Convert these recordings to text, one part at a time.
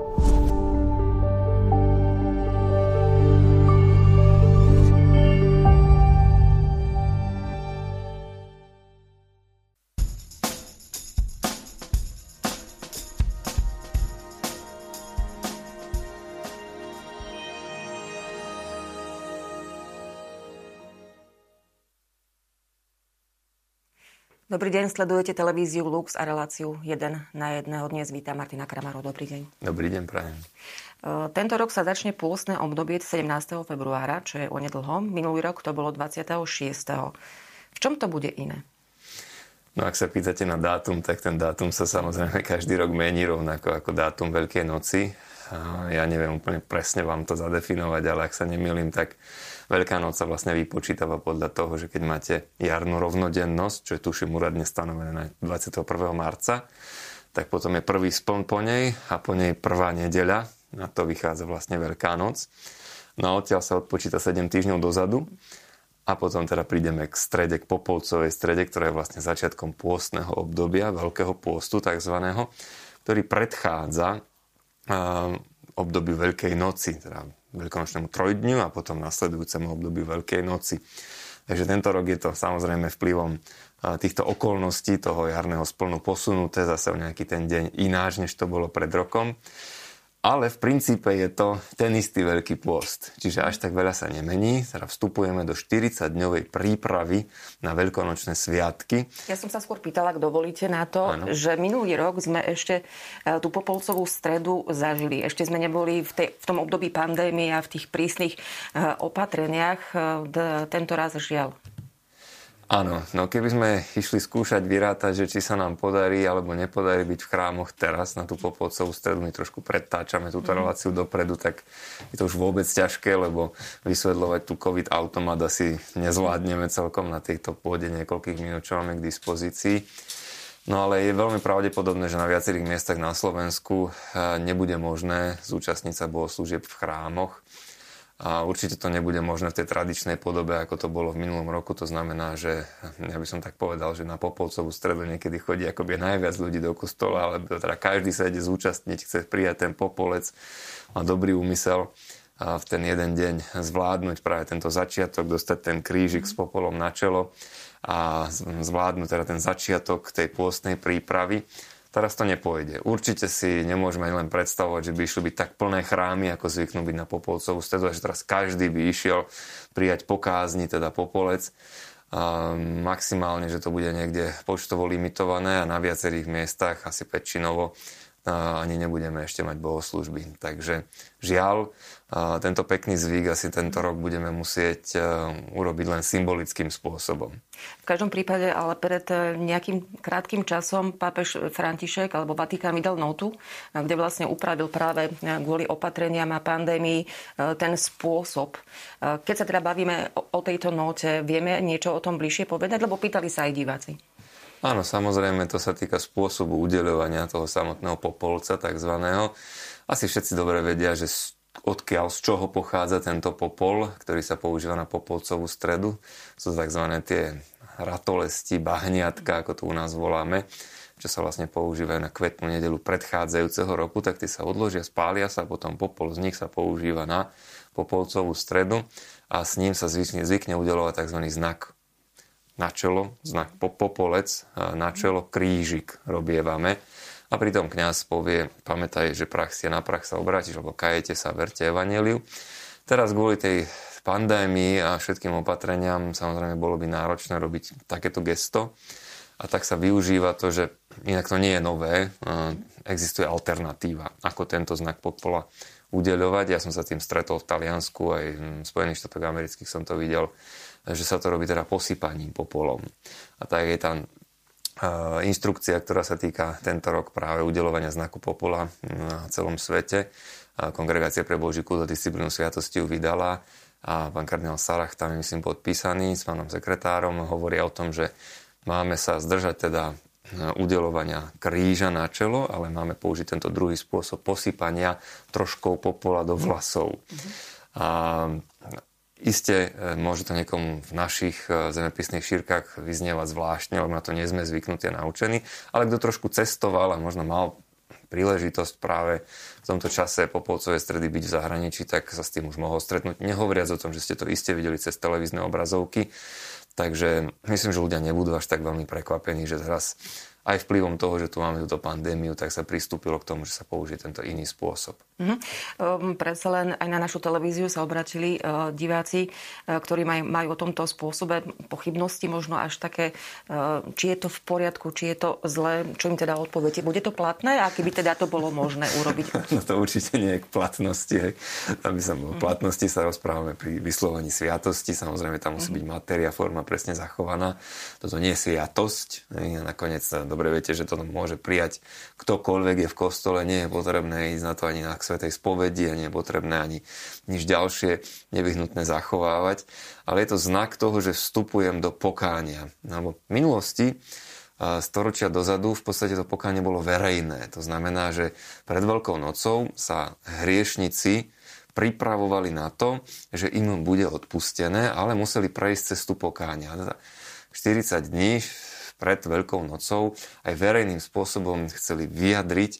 you Dobrý deň, sledujete televíziu Lux a reláciu 1 na jedného. Dnes vítam Martina Kramarov. Dobrý deň. Dobrý deň, prajem. E, tento rok sa začne pôstne obdobie 17. februára, čo je onedlho. Minulý rok to bolo 26. V čom to bude iné? No ak sa pýtate na dátum, tak ten dátum sa samozrejme každý rok mení rovnako ako dátum Veľkej noci. Ja neviem úplne presne vám to zadefinovať, ale ak sa nemýlim, tak Veľká noc sa vlastne vypočítava podľa toho, že keď máte jarnú rovnodennosť, čo je tuším úradne stanovené na 21. marca, tak potom je prvý spln po nej a po nej prvá nedeľa. Na to vychádza vlastne Veľká noc. No a odtiaľ sa odpočíta 7 týždňov dozadu a potom teda prídeme k strede, k Popolcovej strede, ktorá je vlastne začiatkom pôstneho obdobia, veľkého pôstu takzvaného, ktorý predchádza obdobiu Veľkej noci, teda veľkonočnému trojdňu a potom nasledujúcemu obdobiu Veľkej noci. Takže tento rok je to samozrejme vplyvom týchto okolností toho jarného splnu posunuté zase o nejaký ten deň ináč, než to bolo pred rokom. Ale v princípe je to ten istý veľký pôst. Čiže až tak veľa sa nemení. Teda vstupujeme do 40-dňovej prípravy na veľkonočné sviatky. Ja som sa skôr pýtala, ak dovolíte na to, ano. že minulý rok sme ešte e, tú popolcovú stredu zažili. Ešte sme neboli v, tej, v tom období pandémie a v tých prísnych e, opatreniach. E, tento raz žiaľ Áno, no keby sme išli skúšať vyrátať, že či sa nám podarí alebo nepodarí byť v chrámoch teraz na tú popolcovú stredu, my trošku predtáčame túto mm. reláciu dopredu, tak je to už vôbec ťažké, lebo vysvetľovať tú COVID automat asi nezvládneme celkom na tejto pôde niekoľkých minút, čo máme k dispozícii. No ale je veľmi pravdepodobné, že na viacerých miestach na Slovensku eh, nebude možné zúčastniť sa bohoslúžieb v chrámoch. A určite to nebude možné v tej tradičnej podobe, ako to bolo v minulom roku. To znamená, že ja by som tak povedal, že na Popolcovú stredu niekedy chodí akoby najviac ľudí do kostola, ale teda každý sa ide zúčastniť, chce prijať ten popolec, má dobrý úmysel a v ten jeden deň zvládnuť práve tento začiatok, dostať ten krížik s popolom na čelo a zvládnuť teda ten začiatok tej pôstnej prípravy. Teraz to nepôjde. Určite si nemôžeme len predstavovať, že by išli byť tak plné chrámy, ako zvyknú byť na Popolcovú stredu, že teraz každý by išiel prijať pokázni, teda Popolec. A maximálne, že to bude niekde počtovo limitované a na viacerých miestach, asi väčšinovo, ani nebudeme ešte mať bohoslužby. Takže žiaľ, tento pekný zvyk asi tento rok budeme musieť urobiť len symbolickým spôsobom. V každom prípade, ale pred e, nejakým krátkým časom pápež František alebo Vatikán vydal notu, kde vlastne upravil práve e, kvôli opatreniam a pandémii e, ten spôsob. Keď sa teda bavíme o tejto note, vieme niečo o tom bližšie povedať, lebo pýtali sa aj diváci. Áno, samozrejme, to sa týka spôsobu udeľovania toho samotného popolca, takzvaného. Asi všetci dobre vedia, že odkiaľ, z čoho pochádza tento popol, ktorý sa používa na popolcovú stredu. Sú tzv. tie ratolesti, bahniatka, ako to u nás voláme, čo sa vlastne používajú na kvetnú nedelu predchádzajúceho roku, tak tie sa odložia, spália sa, potom popol z nich sa používa na popolcovú stredu a s ním sa zvykne, zvykne udelovať tzv. znak na čelo, znak popolec, na čelo krížik robievame. A pritom kňaz povie, pamätaj, že prach si na prach sa obrátiš, lebo kajete sa, verte evaneliu. Teraz kvôli tej pandémii a všetkým opatreniam samozrejme bolo by náročné robiť takéto gesto. A tak sa využíva to, že inak to nie je nové, existuje alternatíva, ako tento znak popola udeľovať. Ja som sa tým stretol v Taliansku, aj v Spojených štátoch amerických som to videl že sa to robí teda posypaním popolom. A tak je tam inštrukcia, ktorá sa týka tento rok práve udelovania znaku popola na celom svete. Kongregácia pre Boží kult a disciplínu sviatosti ju vydala a pán kardinál Sarach tam je myslím podpísaný s pánom sekretárom. Hovoria o tom, že máme sa zdržať teda udelovania kríža na čelo, ale máme použiť tento druhý spôsob posypania troškou popola do vlasov. Mm-hmm. A Isté e, môže to niekomu v našich e, zemepisných šírkach vyznievať zvláštne, lebo na to nie sme zvyknutí a naučení, ale kto trošku cestoval a možno mal príležitosť práve v tomto čase Popolcovej stredy byť v zahraničí, tak sa s tým už mohol stretnúť. Nehovoriac o tom, že ste to iste videli cez televízne obrazovky. Takže myslím, že ľudia nebudú až tak veľmi prekvapení, že teraz aj vplyvom toho, že tu máme túto pandémiu, tak sa pristúpilo k tomu, že sa použije tento iný spôsob. Mm-hmm. Um, predsa len aj na našu televíziu sa obratili uh, diváci, uh, ktorí maj, majú o tomto spôsobe pochybnosti, možno až také, uh, či je to v poriadku, či je to zlé, čo im teda odpoviete. Bude to platné a keby teda to bolo možné urobiť? No to určite nie je k platnosti. Hej. Tam by sa mm-hmm. platnosti sa rozprávame pri vyslovení sviatosti. Samozrejme, tam musí mm-hmm. byť matéria, forma presne zachovaná. Toto nie je sviatosť. Hej. Nakoniec dobre viete, že to môže prijať ktokoľvek je v kostole, nie je potrebné ísť na to ani na svetej spovedi a nie je potrebné ani nič ďalšie nevyhnutné zachovávať, ale je to znak toho, že vstupujem do pokánia. Lebo v minulosti storočia dozadu v podstate to pokánie bolo verejné. To znamená, že pred Veľkou nocou sa hriešnici pripravovali na to, že im bude odpustené, ale museli prejsť cestu pokánia. 40 dní pred Veľkou nocou aj verejným spôsobom chceli vyjadriť,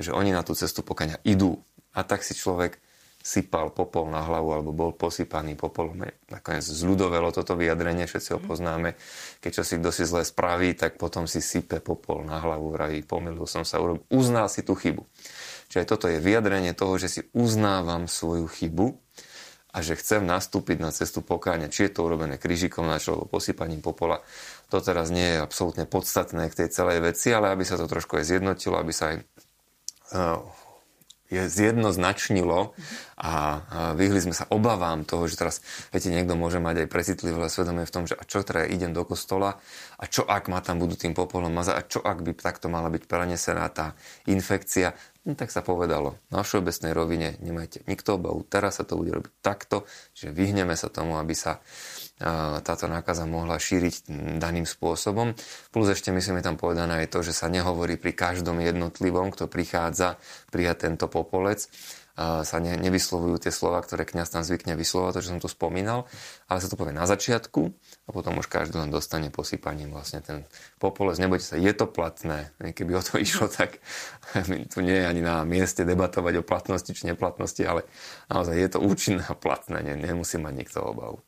že oni na tú cestu pokania idú. A tak si človek sypal popol na hlavu alebo bol posypaný popolom. Nakoniec zľudovelo toto vyjadrenie, všetci ho poznáme. Keď čo si kto si zle spraví, tak potom si sype popol na hlavu, vraví, pomýlil som sa, urobil, uznal si tú chybu. Čiže toto je vyjadrenie toho, že si uznávam svoju chybu a že chcem nastúpiť na cestu pokáňa. Či je to urobené krížikom na čelo, posypaním popola, to teraz nie je absolútne podstatné k tej celej veci, ale aby sa to trošku aj zjednotilo, aby sa aj uh, je zjednoznačnilo a vyhli sme sa obavám toho, že teraz, viete, niekto môže mať aj precitlivé svedomie v tom, že a čo teda idem do kostola a čo ak ma tam budú tým popolom mazať a čo ak by takto mala byť prenesená tá infekcia. No, tak sa povedalo, na všeobecnej rovine nemajte nikto obavu, teraz sa to bude robiť takto, že vyhneme sa tomu, aby sa táto nákaza mohla šíriť daným spôsobom. Plus ešte myslím je tam povedané aj to, že sa nehovorí pri každom jednotlivom, kto prichádza prijať tento popolec, sa ne, nevyslovujú tie slova, ktoré kňaz tam zvykne vyslovať, to, čo som tu spomínal, ale sa to povie na začiatku a potom už každý len dostane posypaním vlastne ten popolec. Nebojte sa, je to platné. Keby o to išlo, tak tu nie je ani na mieste debatovať o platnosti či neplatnosti, ale naozaj je to účinné a platné, nemusí mať nikto obavu.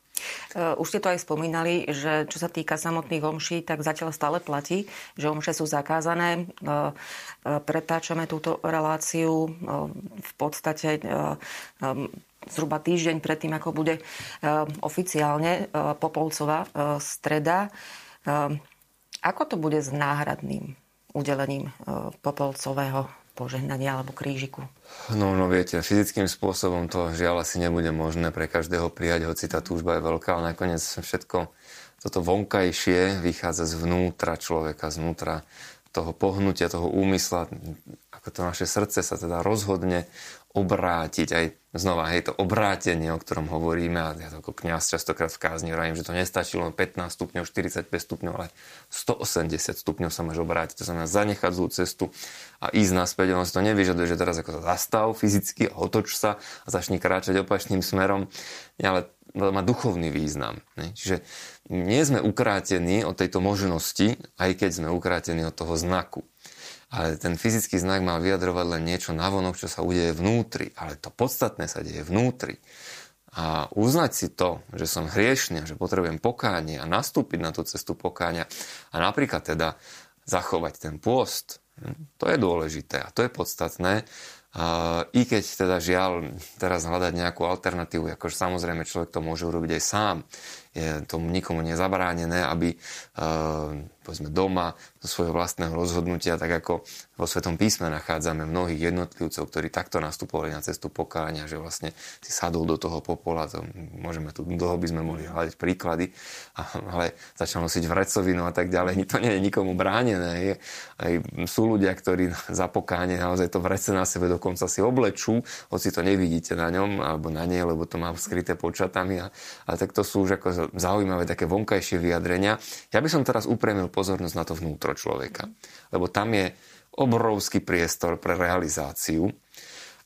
Eh, už ste to aj spomínali, že čo sa týka samotných omší, tak zatiaľ stále platí, že omše sú zakázané. Eh, eh, pretáčame túto reláciu v podstate zhruba týždeň predtým, ako bude oficiálne Popolcová streda. Ako to bude s náhradným udelením Popolcového požehnania alebo krížiku? No, no viete, fyzickým spôsobom to žiaľ asi nebude možné pre každého prijať, hoci tá túžba je veľká, ale nakoniec všetko toto vonkajšie vychádza zvnútra človeka, znútra toho pohnutia, toho úmysla, ako to naše srdce sa teda rozhodne obrátiť, aj znova, hej, to obrátenie, o ktorom hovoríme, a ja to ako kniaz častokrát v kázni hovorím, že to nestačí len 15 stupňov, 45 stupňov, ale 180 stupňov sa máš obrátiť. To znamená zanechať zlú cestu a ísť naspäť. Ono si to nevyžaduje, že teraz ako to zastav fyzicky otoč sa a začni kráčať opačným smerom, ale má duchovný význam. Ne? Čiže nie sme ukrátení od tejto možnosti, aj keď sme ukrátení od toho znaku. Ale ten fyzický znak mal vyjadrovať len niečo navonok, čo sa udeje vnútri. Ale to podstatné sa deje vnútri. A uznať si to, že som hriešný že potrebujem pokánie a nastúpiť na tú cestu pokáňa a napríklad teda zachovať ten pôst, hm, to je dôležité a to je podstatné. I keď teda žiaľ teraz hľadať nejakú alternatívu, akože samozrejme človek to môže urobiť aj sám, je tomu nikomu nezabránené, aby povedzme doma zo svojho vlastného rozhodnutia, tak ako vo Svetom písme nachádzame mnohých jednotlivcov, ktorí takto nastupovali na cestu pokáňa, že vlastne si sadol do toho popola, to môžeme tu dlho by sme mohli hľadať príklady, ale začal nosiť vrecovinu a tak ďalej. To nie je nikomu bránené. Aj sú ľudia, ktorí za pokáne naozaj to vrece na sebe dokonca si oblečú, hoci to nevidíte na ňom alebo na nej, lebo to má skryté počatami. A, ale tak to sú už ako zaujímavé také vonkajšie vyjadrenia. Ja by som teraz upremil pozornosť na to vnútro človeka. Lebo tam je obrovský priestor pre realizáciu.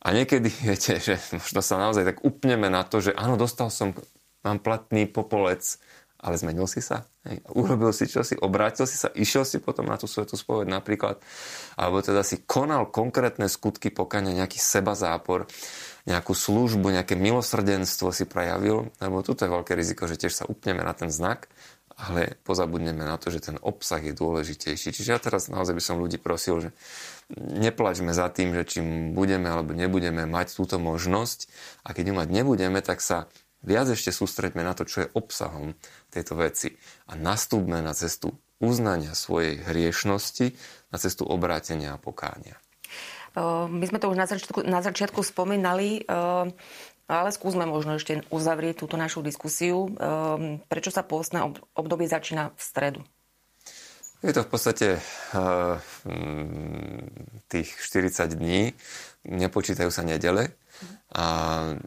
A niekedy, viete, že možno sa naozaj tak upneme na to, že áno, dostal som, mám platný popolec, ale zmenil si sa. Hej. Urobil si čo si, obrátil si sa, išiel si potom na tú svetu spoveď napríklad, alebo teda si konal konkrétne skutky pokania, nejaký seba zápor, nejakú službu, nejaké milosrdenstvo si prejavil, lebo tu je veľké riziko, že tiež sa upneme na ten znak, ale pozabudneme na to, že ten obsah je dôležitejší. Čiže ja teraz naozaj by som ľudí prosil, že neplačme za tým, že čím budeme alebo nebudeme mať túto možnosť a keď ju mať nebudeme, tak sa viac ešte sústreďme na to, čo je obsahom tejto veci a nastúpme na cestu uznania svojej hriešnosti, na cestu obrátenia a pokánia. My sme to už na začiatku, na začiatku spomínali, ale skúsme možno ešte uzavrieť túto našu diskusiu. Prečo sa pôstne obdobie začína v stredu? Je to v podstate tých 40 dní, nepočítajú sa nedele, a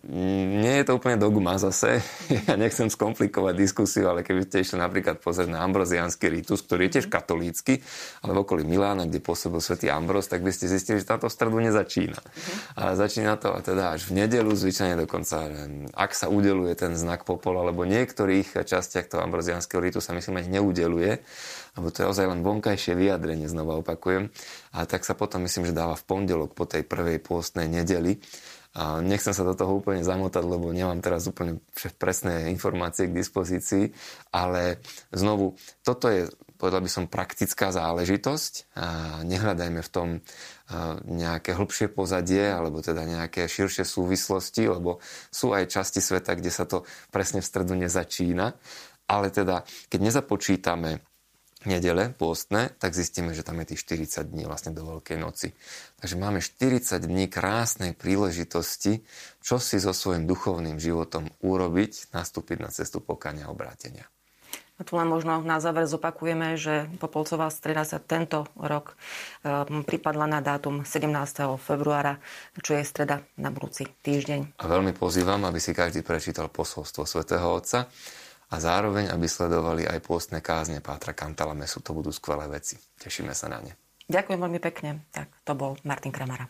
nie je to úplne dogma zase. Ja nechcem skomplikovať diskusiu, ale keby ste išli napríklad pozrieť na ambroziánsky ritus, ktorý je tiež katolícky, ale v okolí Milána, kde pôsobil svätý Ambros, tak by ste zistili, že táto stredu nezačína. A začína to a teda až v nedelu, zvyčajne dokonca, ak sa udeluje ten znak popola, lebo niektorých častiach toho ambroziánskeho ritu sa myslím aj neudeluje, lebo to je ozaj len vonkajšie vyjadrenie, znova opakujem. A tak sa potom myslím, že dáva v pondelok po tej prvej pôstnej nedeli a nechcem sa do toho úplne zamotať, lebo nemám teraz úplne presné informácie k dispozícii, ale znovu, toto je, povedal by som, praktická záležitosť a nehľadajme v tom nejaké hĺbšie pozadie alebo teda nejaké širšie súvislosti, lebo sú aj časti sveta, kde sa to presne v stredu nezačína. Ale teda, keď nezapočítame nedele pôstne, tak zistíme, že tam je tých 40 dní vlastne do Veľkej noci. Takže máme 40 dní krásnej príležitosti, čo si so svojím duchovným životom urobiť, nastúpiť na cestu pokania a obrátenia. A tu len možno na záver zopakujeme, že Popolcová streda sa tento rok um, pripadla na dátum 17. februára, čo je streda na budúci týždeň. A veľmi pozývam, aby si každý prečítal posolstvo svätého Otca a zároveň, aby sledovali aj pôstne kázne Pátra Kantalamesu. To budú skvelé veci. Tešíme sa na ne. Ďakujem veľmi pekne. Tak to bol Martin Kramara.